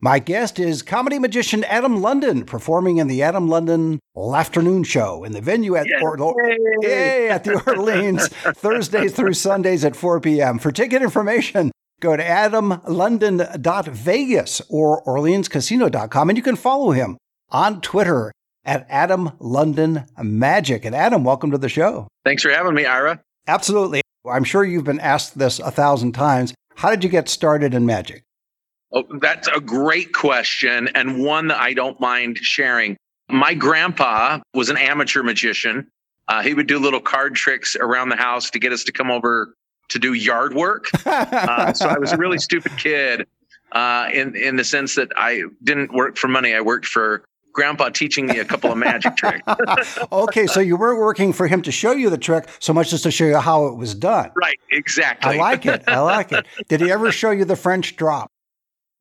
My guest is comedy magician Adam London, performing in the Adam London Afternoon Show in the venue at, Or- Yay, at the Orleans Thursdays through Sundays at 4 p.m. For ticket information, go to adamlondon.vegas or orleanscasino.com, and you can follow him on Twitter at Adam London Magic. And Adam, welcome to the show. Thanks for having me, Ira. Absolutely. I'm sure you've been asked this a thousand times. How did you get started in magic? Oh, that's a great question and one that I don't mind sharing. My grandpa was an amateur magician. Uh, he would do little card tricks around the house to get us to come over to do yard work. Uh, so I was a really stupid kid uh, in in the sense that I didn't work for money. I worked for grandpa teaching me a couple of magic tricks. okay, so you weren't working for him to show you the trick so much as to show you how it was done. right, exactly. I like it. I like it. Did he ever show you the French drop?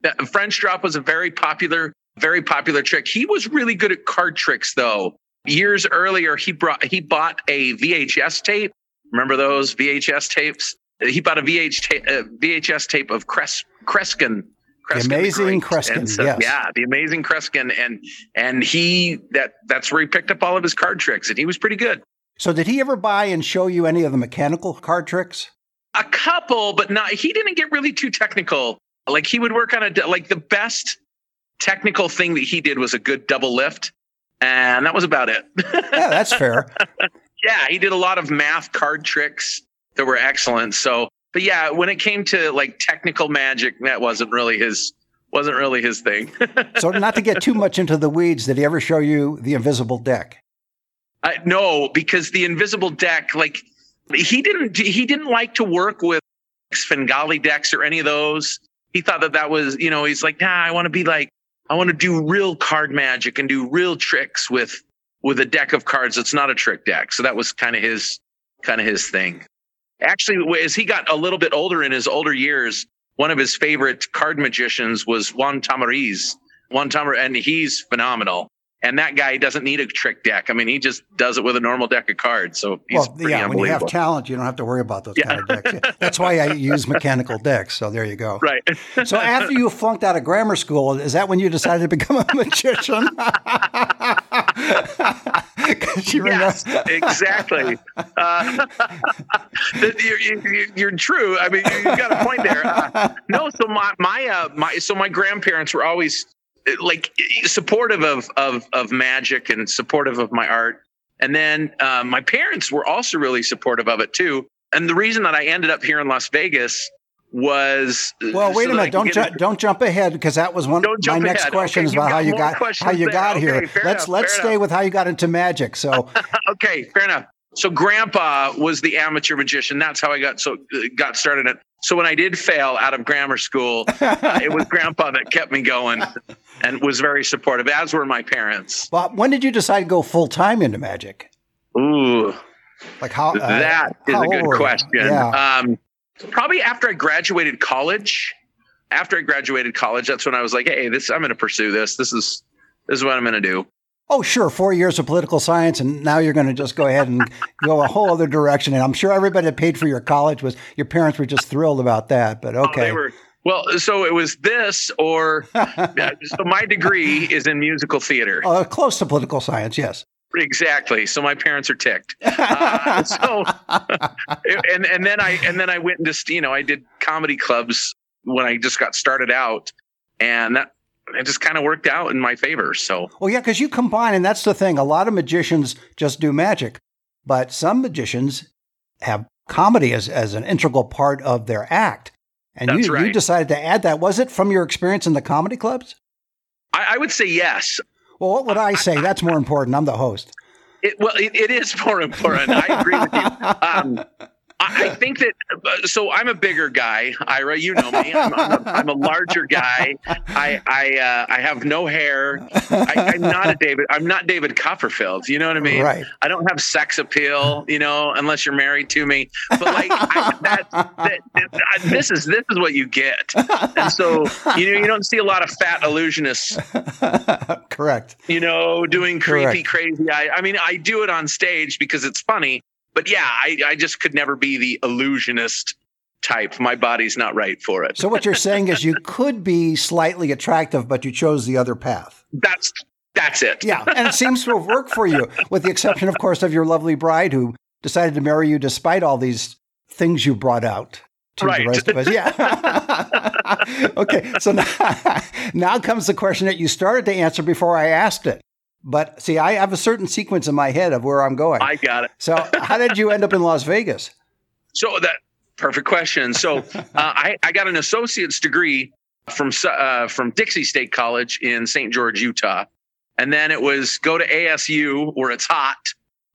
That French drop was a very popular, very popular trick. He was really good at card tricks, though. Years earlier, he brought he bought a VHS tape. Remember those VHS tapes? He bought a VH ta- uh, VHS tape of Cres- Kreskin. Kreskin amazing Great. Kreskin, so- yes. Yeah, the amazing Kreskin, and and he that that's where he picked up all of his card tricks, and he was pretty good. So did he ever buy and show you any of the mechanical card tricks? a couple, but not. He didn't get really too technical. Like he would work on a like the best technical thing that he did was a good double lift, and that was about it. Yeah, that's fair. yeah, he did a lot of math card tricks that were excellent. So, but yeah, when it came to like technical magic, that wasn't really his wasn't really his thing. so not to get too much into the weeds, did he ever show you the invisible deck? I, no, because the invisible deck, like he didn't he didn't like to work with Svengali decks or any of those. He thought that that was, you know, he's like, nah, I want to be like, I want to do real card magic and do real tricks with with a deck of cards. It's not a trick deck. So that was kind of his kind of his thing. Actually, as he got a little bit older in his older years, one of his favorite card magicians was Juan Tamariz. Juan Tamar, and he's phenomenal. And that guy doesn't need a trick deck. I mean, he just does it with a normal deck of cards. So he's well, yeah, when you have talent, you don't have to worry about those Yeah. kind of decks. That's why I use mechanical decks. So there you go. right. So after you flunked out of grammar school, is that when you decided to become a magician? yes, exactly. Uh, you're, you're, you're true. I mean, you've got a point there. Uh, no, so my my uh, my so my grandparents were always like supportive of of of magic and supportive of my art, and then uh, my parents were also really supportive of it too. And the reason that I ended up here in Las Vegas was Well, wait so a minute. Don't ju- don't jump ahead because that was one Don't my next ahead. question Okay, is about how got you got how you got here. Okay, fair let's enough, let's stay enough. with how you got into magic. So okay, fair enough. So grandpa was the amateur magician. That's how I got so got started. It. So when I did fail out of grammar school, uh, it was grandpa that kept me going and was very supportive, as were my parents. well, when did you decide to go full time into magic? Ooh, Like how uh, that is how a good old were you? question. Yeah. Um, probably after I graduated college. After I graduated college, that's when I was like, "Hey, this I'm going to pursue this. This is this is what I'm going to do." Oh, sure. Four years of political science, and now you're going to just go ahead and go a whole other direction. And I'm sure everybody that paid for your college was your parents were just thrilled about that. But Oh, okay, they were well. So it was this, or so my degree is in musical theater. uh, close to political science, yes. Exactly. So my parents are ticked. Uh, so and and then I and then I went and just you know I did comedy clubs when I just got started out, and that it just kind of worked out in my favor. So Well, yeah, because you combine, and that's the thing. A lot of magicians just do magic, but some magicians have comedy as, as an integral part of their act. And you, you decided to add that. Was it from your experience in the comedy clubs? I, I would say yes. Well, what would I say? That's more important. I'm the host. It, well, it, it is more important. I agree with you. Um, I, I think that uh, so. I'm a bigger guy, Ira. You know me. I'm, I'm, a, I'm a larger guy. I I uh, I have no hair. I, I'm not a David. I'm not David Copperfield. You know what I mean? Right. I don't have sex appeal. You know, unless you're married to me. But like I, that, that, that, this is this is what you get. And so you know you don't see a lot of fat illusionists. Correct. You know, doing creepy, Correct. crazy. I, I mean, I do it on stage because it's funny. But yeah, I, I just could never be the illusionist type. My body's not right for it. So what you're saying is you could be slightly attractive, but you chose the other path. That's that's it. Yeah, and it seems to have worked for you, with the exception, of course, of your lovely bride who decided to marry you despite all these things you brought out to Right. the rest of us. Yeah. okay, so now, now comes the question that you started to answer before I asked it. But see, I have a certain sequence in my head of where I'm going. I got it. so, how did you end up in Las Vegas? So that perfect question. So uh, I, I got an associate's degree from uh, from Dixie State College in St. George, Utah, and then it was go to ASU where it's hot,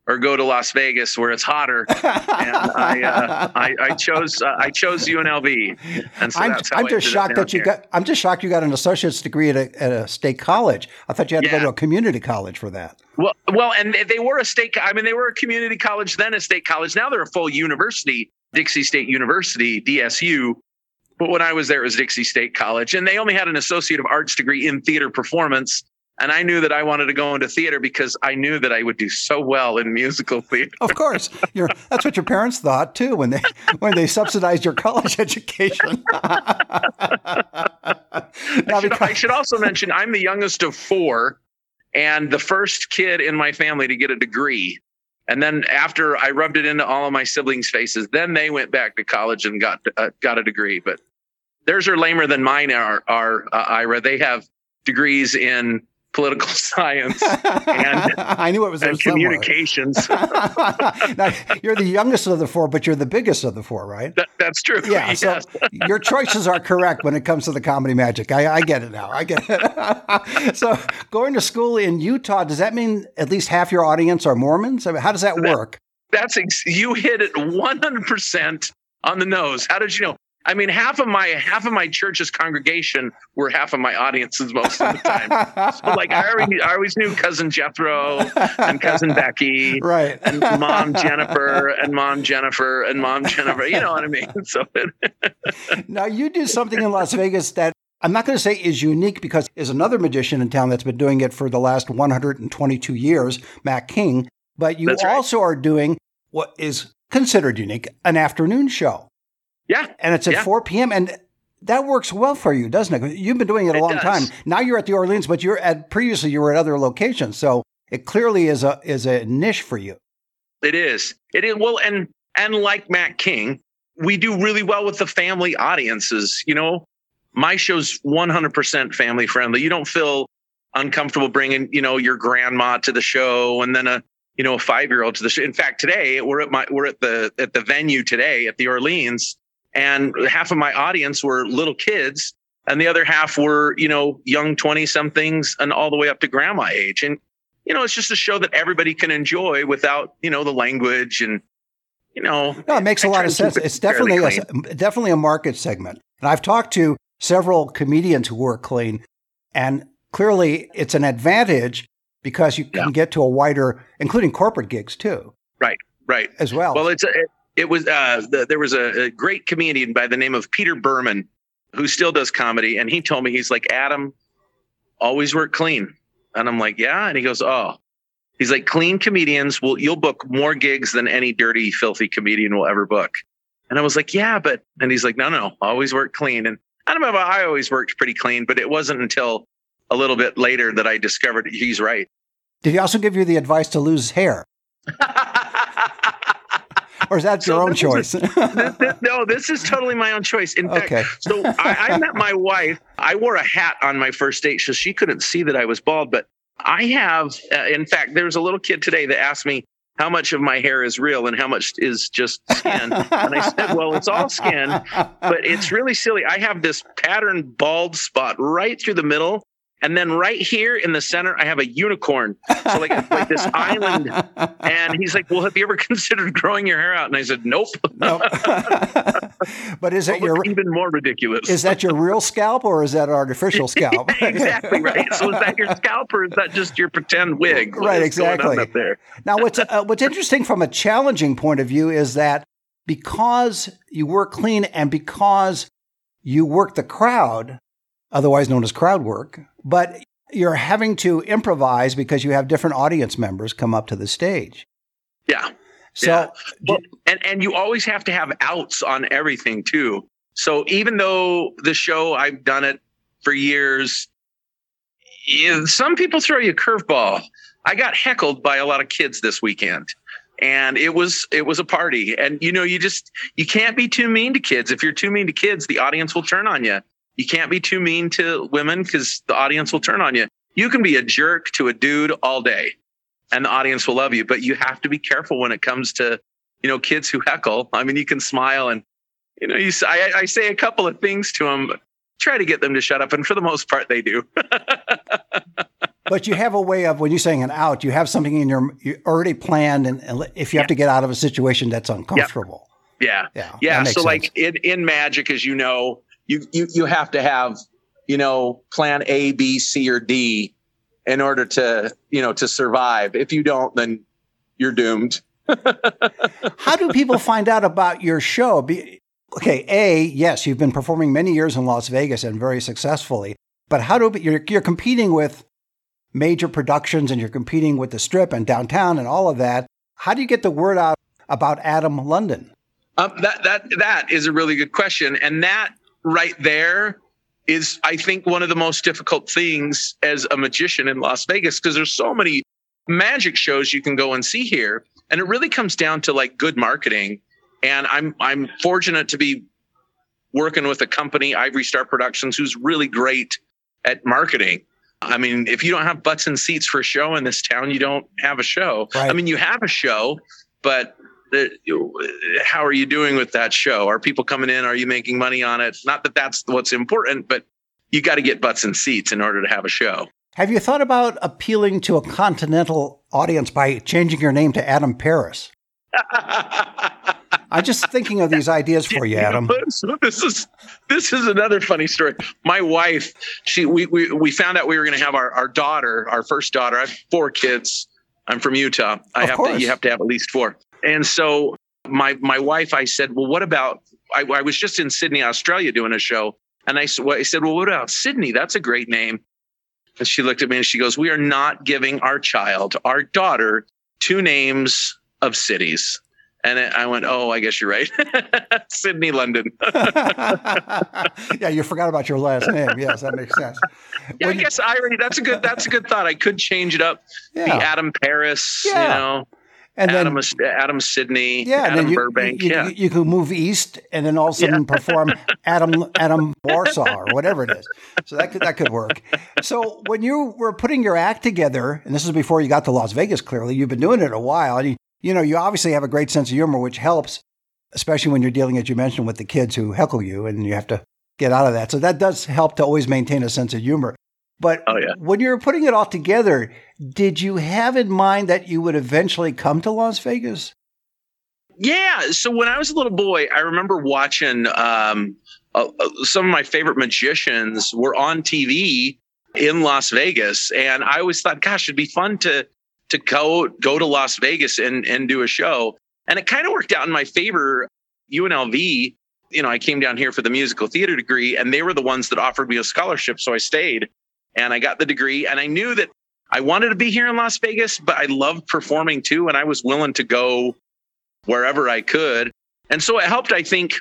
or go to Las Vegas where it's hotter. And I uh, I, I chose uh, I chose UNLV, and so I'm, that's how I'm just shocked that you here. got. I'm just shocked you got an associate's degree at a, at a state college. I thought you had to go to a community college for that. Well, well, and they- they were a state. I mean, they were a community college then, a state college. Now they're a full university, Dixie State University, DSU. But when I was there, it was Dixie State College, and they only had an associate of arts degree in theater performance. And I knew that I wanted to go into theater because I knew that I would do so well in musical theater. Of course, you that's what your parents thought too when they when they subsidized your college education. I should, I should also mention I'm the youngest of four and the first kid in my family to get a degree. And then after I rubbed it into all of my siblings' faces, then they went back to college and got uh, got a degree. But theirs are lamer than mine are. Are uh, Ira? They have degrees in political science and, I knew it was and communications. now, you're the youngest of the four, but you're the biggest of the four, right? that, that's true. Yeah, so your choices are correct when it comes to the comedy magic. I, I get it now. I get it. so, going to school in Utah, does that mean at least half your audience are Mormons? I mean, how does that work? That's ex- you hit it 100% on the nose. How did you know? I mean, half of my half of my church's congregation were half of my audiences most of the time. So, like I already, I always knew cousin Jethro and cousin Becky right. and mom Jennifer and mom Jennifer and mom Jennifer. You know what I mean? So Now, you do something in Las Vegas that I'm not going to say is unique because there's another magician in town that's been doing it for the last 122 years, Mac King. But you right. also are doing what is considered unique an afternoon show. Yeah, And it's at Yeah. 4 p.m. And that works well for you, doesn't it? You've been doing it a It long does. time. Now you're at the Orleans, but you're at previously you were at other locations. So it clearly is a is a niche for you. It is. It is well, and and like Mac King, we do really well with the family audiences. You know, my show's 100% family friendly. You don't feel uncomfortable bringing you know your grandma to the show and then a you know a five year old to the show. In fact, today we're at my we're at the at the venue today at the Orleans, and half of my audience were little kids. And the other half were, you know, young 20 somethings and all the way up to grandma age. And you know, it's just a show that everybody can enjoy without, you know, the language and, you know. No, it makes a I lot of sense. It's definitely a, definitely a market segment. And I've talked to several comedians who work clean, and clearly it's an advantage because you can Yeah. get to a wider, including corporate gigs too, right right. as well. Well, it's a, it, was uh, the, there was a, a great comedian by the name of Peter Berman who still does comedy, and he told me he's like Adam, always work clean, and I'm like, yeah, and he goes, oh, he's like clean comedians will you'll book more gigs than any dirty, filthy comedian will ever book, and I was like, yeah, but, and he's like, no, no, always work clean, and I don't know, I always worked pretty clean, but it wasn't until a little bit later that I discovered he's right. Did he also give you the advice to lose hair, or is that So your own this is a- choice? This- this- no, this is totally my own choice. In fact, Okay. so I, I met my wife. I wore a hat on my first date, so she couldn't see that I was bald. But I have, uh, in fact, there was a little kid today that asked me how much of my hair is real and how much is just skin. and I said, well, it's all skin, but it's really silly. I have this pattern bald spot right through the middle. And then right here in the center, I have a unicorn. So like, like this island. And he's like, Well, have you ever considered growing your hair out? And I said, Nope. Nope. but is it your even more ridiculous. is that your real scalp or is that an artificial scalp? exactly right. So is that your scalp or is that just your pretend wig? What Right, is going on exactly. There. Now, what's uh, what's interesting from a challenging point of view is that because you work clean and because you work the crowd, otherwise known as crowd work, but you're having to improvise because you have different audience members come up to the stage. Yeah. So, Yeah. Well, and and you always have to have outs on everything too. So even though the show I've done it for years, you- some people throw you a curveball. I got heckled by a lot of kids this weekend. And it was it was a party. And you know, you just you can't be too mean to kids. If you're too mean to kids, the audience will turn on you. You can't be too mean to women because the audience will turn on you. You can be a jerk to a dude all day and the audience will love you. But you have to be careful when it comes to, you know, kids who heckle. I mean, you can smile and, you know, you I, I say a couple of things to them, try to get them to shut up, and for the most part, they do. but you have a way of when you're saying an out, you have something in your you already planned, and, and if you have to get out of a situation that's uncomfortable. yeah, Yeah, yeah. makes So, sense. like in in magic, as you know, you you you have to have, you know, plan A, B, C, or D in order to, you know, to survive. If you don't, then you're doomed. How do people find out about your show? Be, okay, A, yes, you've been performing many years in Las Vegas and very successfully, but how do you're, you're competing with major productions and you're competing with the Strip and downtown and all of that? How do you get the word out about Adam London? Um, that that that is a really good question, and that right there is, I think, one of the most difficult things as a magician in Las Vegas because there's so many magic shows you can go and see here, and it really comes down to like good marketing. And I'm I'm fortunate to be working with a company, Ivory Star Productions, who's really great at marketing. I mean, if you don't have butts and seats for a show in this town, you don't have a show. Right. I mean, you have a show, but how are you doing with that show? Are people coming in? Are you making money on it? Not that that's what's important, but you got to get butts and seats in order to have a show. Have you thought about appealing to a continental audience by changing your name to Adam Paris? I'm just thinking of these ideas for you, Adam. This is this is another funny story. My wife, she we we, we found out we were going to have our, our daughter, our first daughter. I have four kids. I'm from Utah. I Of have course. to you have to have at least four. And so my my wife, I said, well, what about? I, I was just in Sydney, Australia, doing a show, and I said, well, what about Sydney? That's a great name. And she looked at me and she goes, we are not giving our child, our daughter, two names of cities. And I went, oh, I guess you're right. Sydney, London. yeah, you forgot about your last name. Yes, that makes sense. Yeah, I When- guess I already. That's a good. That's a good thought. I could change it up. Be Adam Paris. Yeah. You know, and then Adam Adam Sydney. yeah, and Adam then you, Burbank. you, yeah. you, you can move east and then all of a sudden perform Adam Adam Warsaw or whatever it is. So that could that could work. So when you were putting your act together, and this is before you got to Las Vegas, clearly you've been doing it a while, and you, you know you obviously have a great sense of humor, which helps, especially when you're dealing, as you mentioned, with the kids who heckle you, and you have to get out of that. So that does help to always maintain a sense of humor. But Oh, yeah. when you were putting it all together, did you have in mind that you would eventually come to Las Vegas? Yeah. So when I was a little boy, I remember watching um, uh, uh, some of my favorite magicians were on TV in Las Vegas, and I always thought, gosh, it'd be fun to to go go to Las Vegas and and do a show. And it kind of worked out in my favor. UNLV, you know, I came down here for the musical theater degree, and they were the ones that offered me a scholarship, so I stayed and I got the degree. And I knew that I wanted to be here in Las Vegas, but I loved performing too, and I was willing to go wherever I could. And so it helped, I think.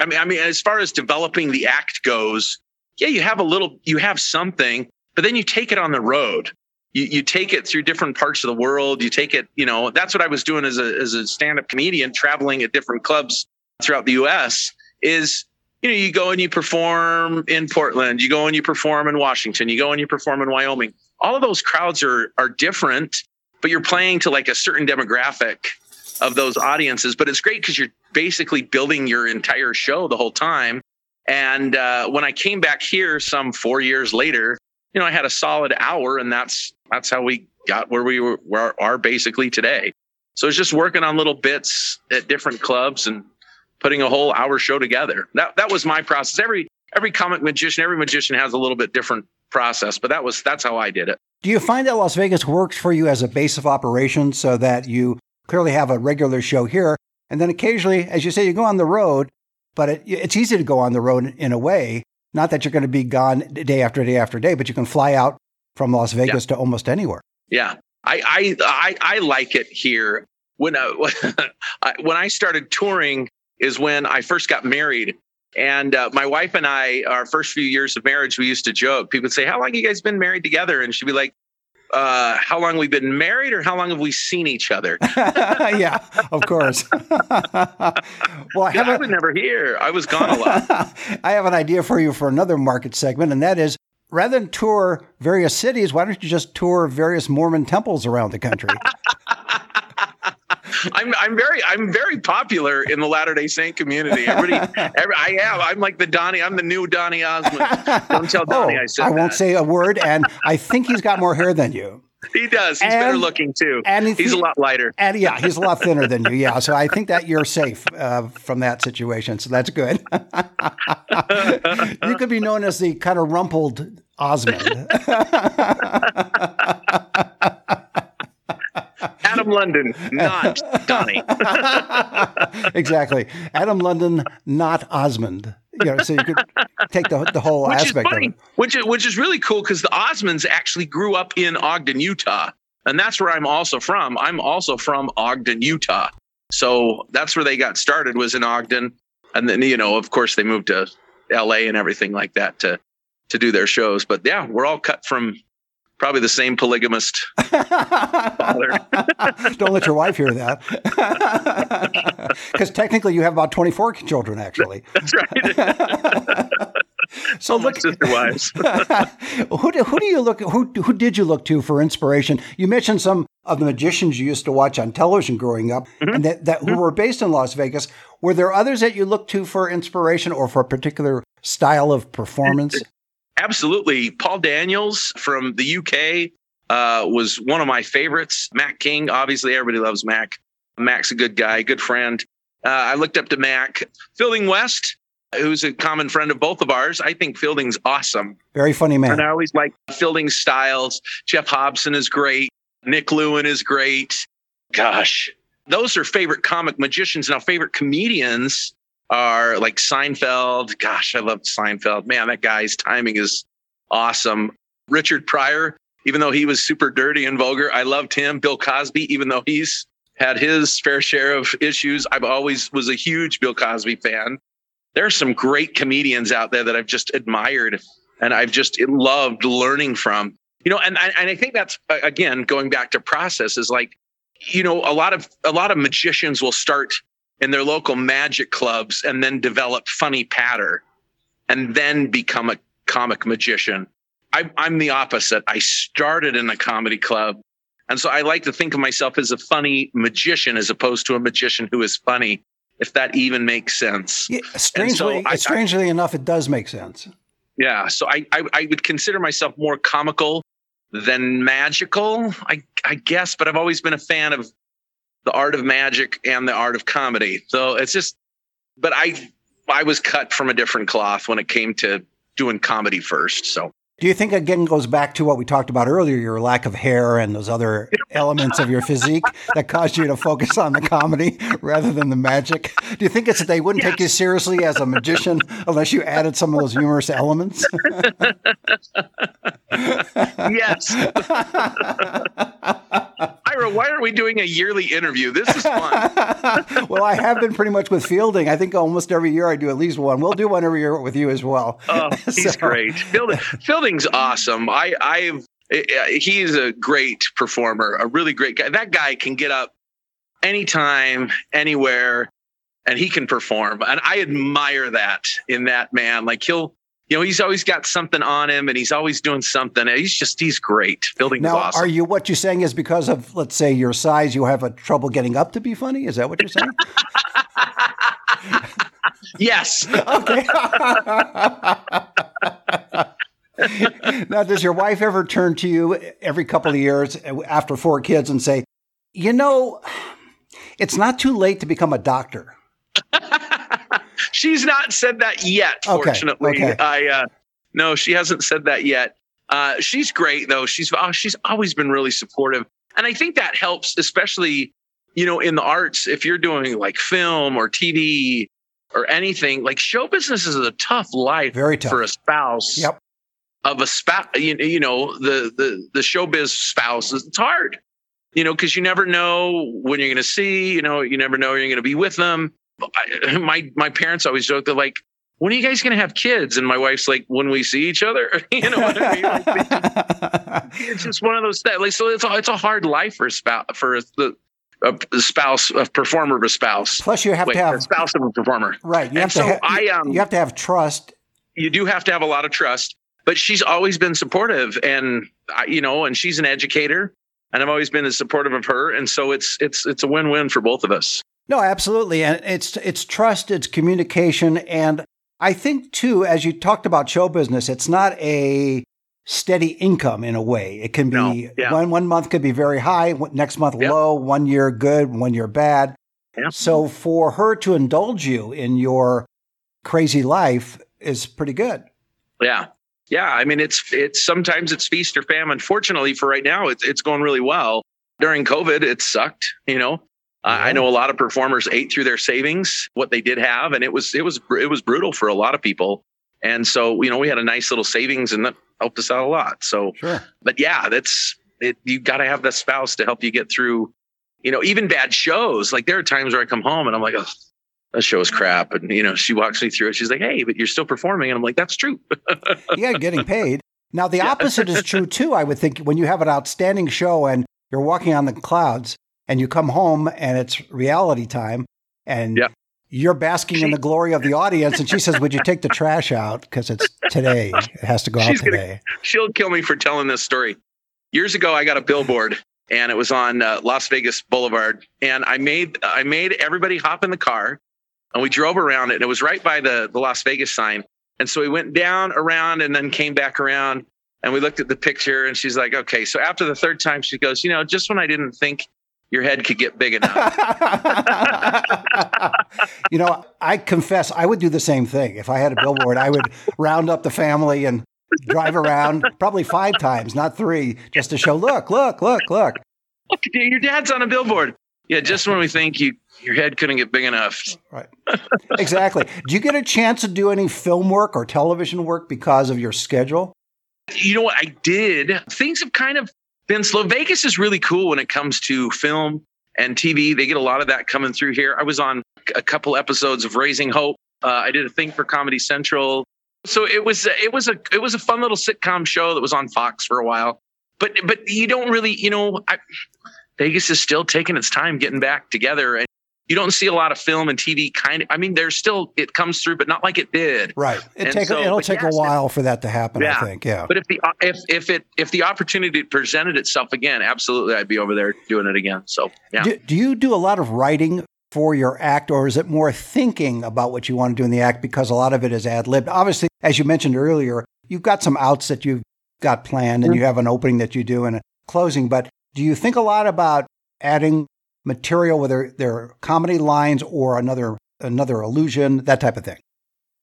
I mean, I mean, as far as developing the act goes, yeah, you have a little, you have something, but then you take it on the road. You, you take it through different parts of the world. You take it, you know, that's what I was doing as a, as a stand-up comedian, traveling at different clubs throughout the U.S. Is you know, you go and you perform in Portland, you go and you perform in Washington, you go and you perform in Wyoming. All of those crowds are are different, but you're playing to like a certain demographic of those audiences. But it's great because you're basically building your entire show the whole time. And uh, when I came back here some four years later you know, I had a solid hour, and that's that's how we got where we were, where are basically today. So it's just working on little bits at different clubs and putting a whole hour show together. That that was my process. Every every comic magician, every magician has a little bit different process, but that was that's how I did it. Do you find that Las Vegas works for you as a base of operations so that you clearly have a regular show here, and then occasionally, as you say, you go on the road, but it, it's easy to go on the road in a way. Not that you're going to be gone day after day after day, but you can fly out from Las Vegas yeah. to almost anywhere. Yeah, I, I I I like it here. When uh, I, when I started touring is when I first got married, and uh, my wife and I, our first few years of marriage, we used to joke. People would say, "How long you guys been married together?" And she'd be like, uh, "How long we've been married, or how long have we seen each other?" yeah, of course. well, I, a, I was never here. I was gone a lot. I have an idea for you for another market segment, and that is rather than tour various cities, why don't you just tour various Mormon temples around the country? I'm I'm very I'm very popular in the Latter Day Saint community. Everybody, every, I am. I'm like the Donny. I'm the new Donny Osmond. Don't tell Donny oh, I said. I won't say a word, and I think he's got more hair than you. He does. He's and, better looking too. And he's, he's a lot lighter. And yeah, he's a lot thinner than you. Yeah, so I think that you're safe uh, from that situation. So that's good. you could be known as the kind of rumpled Osmond. Adam London, not Donny. exactly. Adam London, not Osmond. You know, so you could take the, the whole which aspect funny, of it. Which, which is really cool because the Osmonds actually grew up in Ogden, Utah. And that's where I'm also from. I'm also from Ogden, Utah. So that's where they got started was in Ogden. And then, you know, of course they moved to LA and everything like that to to do their shows. But yeah, we're all cut from probably the same polygamist father. Don't let your wife hear that. Because technically you have about 24 children, actually. That's right. so All look, sister wives. who, do, who do you look who who did you look to for inspiration? You mentioned some of the magicians you used to watch on television growing up mm-hmm. and that, that who mm-hmm. were based in Las Vegas. Were there others that you looked to for inspiration or for a particular style of performance? Absolutely. Paul Daniels from the UK uh, was one of my favorites. Mac King, obviously, everybody loves Mac. Mac's a good guy, good friend. Uh, I looked up to Mac. Fielding West, who's a common friend of both of ours. I think Fielding's awesome. Very funny man. And I always like Fielding's styles. Jeff Hobson is great. Nick Lewin is great. Gosh, those are favorite comic magicians. Now, favorite comedians are like Seinfeld. Gosh, I love Seinfeld. Man, that guy's timing is awesome. Richard Pryor, even though he was super dirty and vulgar, I loved him. Bill Cosby, even though he's had his fair share of issues, I've always was a huge Bill Cosby fan. There are some great comedians out there that I've just admired and I've just loved learning from. You know, and and I think that's again going back to process is like, you know, a lot of a lot of magicians will start in their local magic clubs and then develop funny patter and then become a comic magician. I, I'm the opposite. I started in a comedy club. And so I like to think of myself as a funny magician as opposed to a magician who is funny, if that even makes sense. Yeah, strangely, so I, strangely I, enough, it does make sense. Yeah. So I, I, I would consider myself more comical than magical, I, I guess, but I've always been a fan of the art of magic and the art of comedy. So it's just, but I, I was cut from a different cloth when it came to doing comedy first. So do you think again goes back to what we talked about earlier, your lack of hair and those other elements of your physique that caused you to focus on the comedy rather than the magic? Do you think it's that they wouldn't yes. take you seriously as a magician unless you added some of those humorous elements? yes. Ira, why are we doing a yearly interview? This is fun. well, I have been pretty much with Fielding. I think almost every year I do at least one. We'll do one every year with you as well. Oh, he's so. great. Fielding, Fielding's awesome. I, I've, eh, eh, he's a great performer, a really great guy. That guy can get up anytime, anywhere, and he can perform. And I admire that in that man. Like he'll, you know, he's always got something on him and he's always doing something. He's just, he's great. Fielding's now, awesome. Are you, what you're saying is because of, let's say, your size, you have a trouble getting up to be funny? Is that what you're saying? yes. okay. now, does your wife ever turn to you every couple of years after four kids and say, you know, it's not too late to become a doctor? She's not said that yet, Okay, fortunately. okay. I uh no, she hasn't said that yet. Uh she's great though. She's oh, she's always been really supportive. And I think that helps, especially, you know, in the arts, if you're doing like film or TV or anything, like show business is a tough life Very tough. for a spouse Yep. of a spouse, you, you know, the, the, the showbiz spouse. It's hard, you know, because you never know when you're going to see, you know, you never know you're going to be with them. My, my parents always joke, they're like, when are you guys going to have kids? And my wife's like, when we see each other, you know what I mean? Like, it's just one of those things. Like, so it's a, it's a hard life for a spouse, for the, a, spouse, a performer of a spouse. Plus, you have Wait, to have a spouse of a performer. right. You and have to. so ha- I, um, you have to have trust. you do have to have a lot of trust but she's always been supportive and I- you know and she's an educator and i've always been as supportive of her and so it's it's it's a win-win for both of us No, absolutely, and it's it's trust, it's communication, and I think too, as you talked about show business, it's not a steady income in a way. It can be No, yeah. one one month could be very high, next month low, one year good, one year bad. Yeah. So for her to indulge you in your crazy life is pretty good. yeah yeah i mean it's it's sometimes it's feast or famine fortunately for right now it's it's going really well during covid it sucked you know I I know a lot of performers ate through their savings, what they did have, and it was it was it was brutal for a lot of people. And so, you know, we had a nice little savings, and that helped us out a lot. So, Sure. but yeah, that's it. You got to have the spouse to help you get through, you know, even bad shows. Like there are times where I come home and I'm like, oh, that show is crap. And, you know, she walks me through it. She's like, hey, but you're still performing. And I'm like, that's true. yeah, getting paid. Now, the opposite is true too, I would think, when you have an outstanding show and you're walking on the clouds and you come home and it's reality time and Yeah. you're basking in the glory of the audience. And she says, Would you take the trash out? Because it's today. It has to go out She's gonna- today. She'll kill me for telling this story. Years ago, I got a billboard and it was on uh, Las Vegas Boulevard. And I made, I made everybody hop in the car and we drove around it. And it was right by the, the Las Vegas sign. And so we went down around and then came back around and we looked at the picture and she's like, okay. So after the third time, she goes, you know, just when I didn't think your head could get big enough. you know, I confess I would do the same thing. If I had a billboard, I would round up the family and drive around probably five times, not three, just to show, look, look, look, look. Look, your dad's on a billboard. Yeah, just when we think you your head couldn't get big enough. Right. Exactly. Do you get a chance to do any film work or television work because of your schedule? You know what I did? Things have kind of been slow. Vegas is really cool when it comes to film and TV. They get a lot of that coming through here. I was on a couple episodes of Raising Hope. Uh, I did a thing for Comedy Central. So it was it was a it was a fun little sitcom show that was on Fox for a while. But but you don't really you know I, Vegas is still taking its time getting back together and you don't see a lot of film and TV kind of I mean there's still it comes through but not like it did. Right. It take, so, it'll take yes, a while for that to happen, I Yeah. think. Yeah. But if the if if it if the opportunity presented itself again, absolutely, I'd be over there doing it again. So yeah, Do, do you do a lot of writing for your act, or is it more thinking about what you want to do in the act because a lot of it is ad libbed? Obviously, as you mentioned earlier, you've got some outs that you've got planned and you mm-hmm. have an opening that you do and a closing, but do you think a lot about adding material, whether they're comedy lines or another another illusion, that type of thing?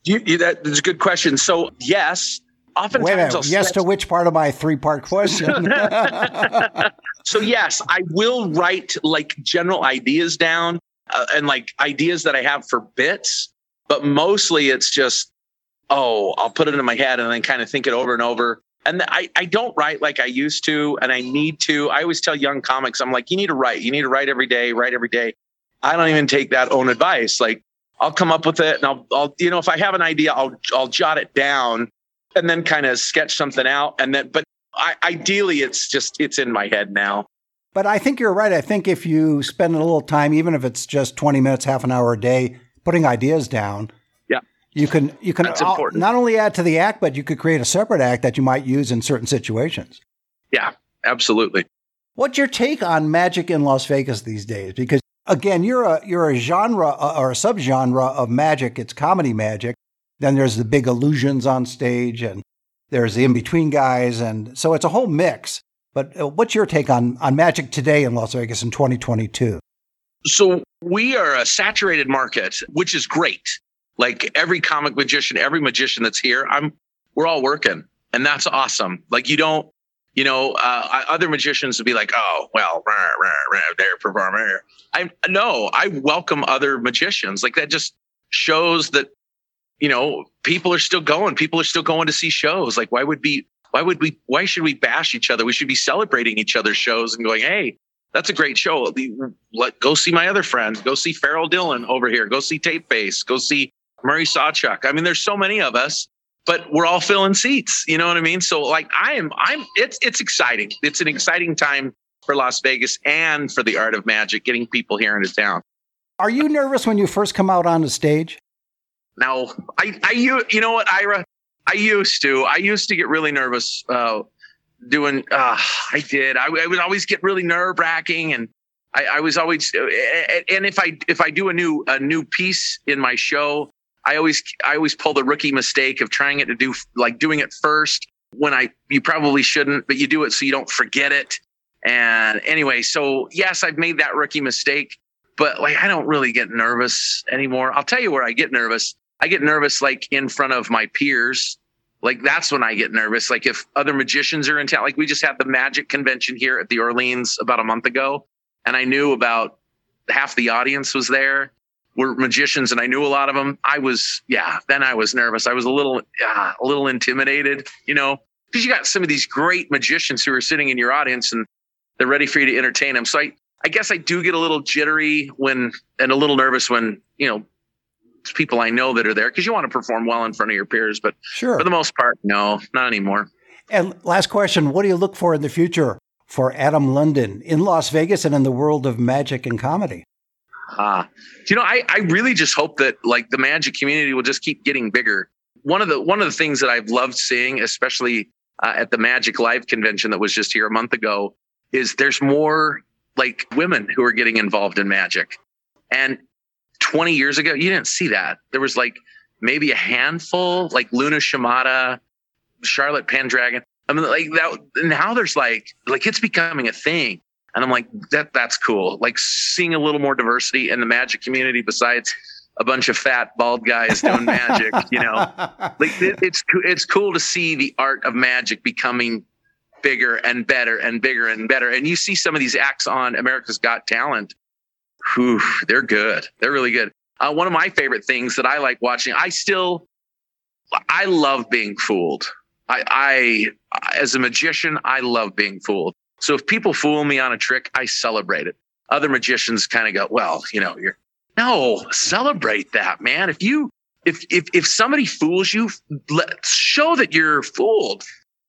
you, you, that is a good question. So yes, oftentimes Wait a minute. I'll Yes to which part of my three part question? So yes, I will write like general ideas down uh, and like ideas that I have for bits, but mostly it's just oh, I'll put it in my head and then kind of think it over and over. And I, I don't write like I used to, and I need to. I always tell young comics, I'm like, you need to write. You need to write every day, write every day. I don't even take that own advice. Like I'll come up with it and I'll, I'll, you know, if I have an idea, I'll, I'll jot it down and then kind of sketch something out. And then, but I, ideally it's just, it's in my head now. But I think you're right. I think if you spend a little time, even if it's just 20 minutes, half an hour a day, putting ideas down. You can you can That's al- not only add to the act, but you could create a separate act that you might use in certain situations. Yeah, absolutely. What's your take on magic in Las Vegas these days? Because again, you're a you're a genre uh, or a subgenre of magic. It's comedy magic. Then there's the big illusions on stage, and there's the in between guys, and so it's a whole mix. But uh, what's your take on on magic today in Las Vegas in 2022? So we are a saturated market, which is great. Like every comic magician, every magician that's here, I'm we're all working, and that's awesome. Like you don't, you know, uh, other magicians would be like, oh, well, rah, rah, rah, they're. I no, I welcome other magicians. Like that just shows that you know people are still going. People are still going to see shows. Like why would be why would we why should we bash each other? We should be celebrating each other's shows and going, hey, that's a great show. Let go see my other friends. Go see Farrell Dillon over here. Go see Tape Face. Go see Murray Sawchuck. I mean, there's so many of us, but we're all filling seats. You know what I mean? So like I am I'm it's it's exciting. It's an exciting time for Las Vegas and for the art of magic, getting people here into town. Are you nervous when you first come out on the stage? No, I, I, you, you know what, Ira, I used to, I used to get really nervous, uh, doing, uh, I did, I, I would always get really nerve wracking and I, I was always, and if I, if I do a new, a new piece in my show, I always, I always pull the rookie mistake of trying it to do, like doing it first when I, you probably shouldn't, but you do it so you don't forget it. And anyway, so yes, I've made that rookie mistake, but like I don't really get nervous anymore. I'll tell you where I get nervous. I get nervous like in front of my peers. Like that's when I get nervous. Like if other magicians are in town, like we just had the magic convention here at the Orleans about a month ago, and I knew about half the audience was there were magicians and I knew a lot of them. I was, yeah, then I was nervous. I was a little, uh, a little intimidated, you know, because you got some of these great magicians who are sitting in your audience and they're ready for you to entertain them. So I, I guess I do get a little jittery when, and a little nervous when, you know, people I know that are there because you want to perform well in front of your peers. But sure. for the most part, no, not anymore. And last question What do you look for in the future for Adam London in Las Vegas and in the world of magic and comedy? Ah, you know, I, I really just hope that like the magic community will just keep getting bigger. One of the one of the things that I've loved seeing, especially uh, at the Magic Live convention that was just here a month ago, is there's more like women who are getting involved in magic. And 20 years ago, you didn't see that. There was like maybe a handful, like Luna Shimada, Charlotte Pendragon. I mean, like that. Now there's like, like it's becoming a thing, and I'm like, that that's cool. Like seeing a little more diversity in the magic community besides a bunch of fat bald guys doing magic. You know, like it, it's it's cool to see the art of magic becoming bigger and better and bigger and better. And you see some of these acts on America's Got Talent whew, they're good. They're really good. Uh, one of my favorite things that I like watching, I still, I love being fooled. I, I, as a magician, I love being fooled. So if people fool me on a trick, I celebrate it. Other magicians kind of go, well, you know, you're, no, celebrate that, man. If you, if, if, if somebody fools you, let show that you're fooled.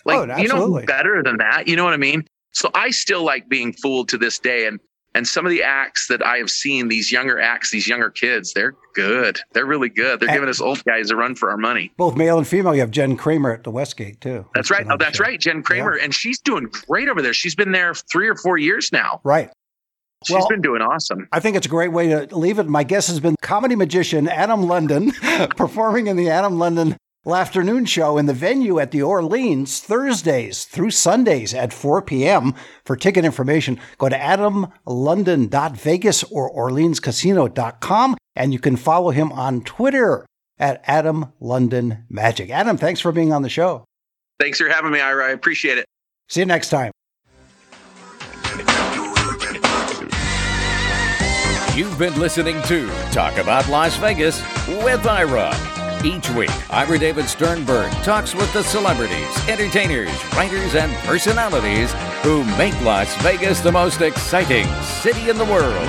Like, oh, you know, better than that. You know what I mean? So I still like being fooled to this day. And and some of the acts that I have seen, these younger acts, these younger kids, they're good. They're really good. They're and giving us old guys a run for our money. Both male and female. You have Jen Kramer at the Westgate too. That's right. Oh, that's show. right. Jen Kramer, yeah. and she's doing great over there. She's been there three or four years now. Right. She's well, been doing awesome. I think it's a great way to leave it. My guest has been comedy magician Adam London, performing in the Adam London afternoon show in the venue at the Orleans Thursdays through Sundays at 4 p.m. For ticket information, go to adamlondon.vegas or orleanscasino.com and you can follow him on Twitter at Adam London Magic. Adam, thanks for being on the show. Thanks for having me, Ira. I appreciate it. See you next time. You've been listening to Talk About Las Vegas with Ira. Each week, Ira David Sternberg talks with the celebrities, entertainers, writers, and personalities who make Las Vegas the most exciting city in the world.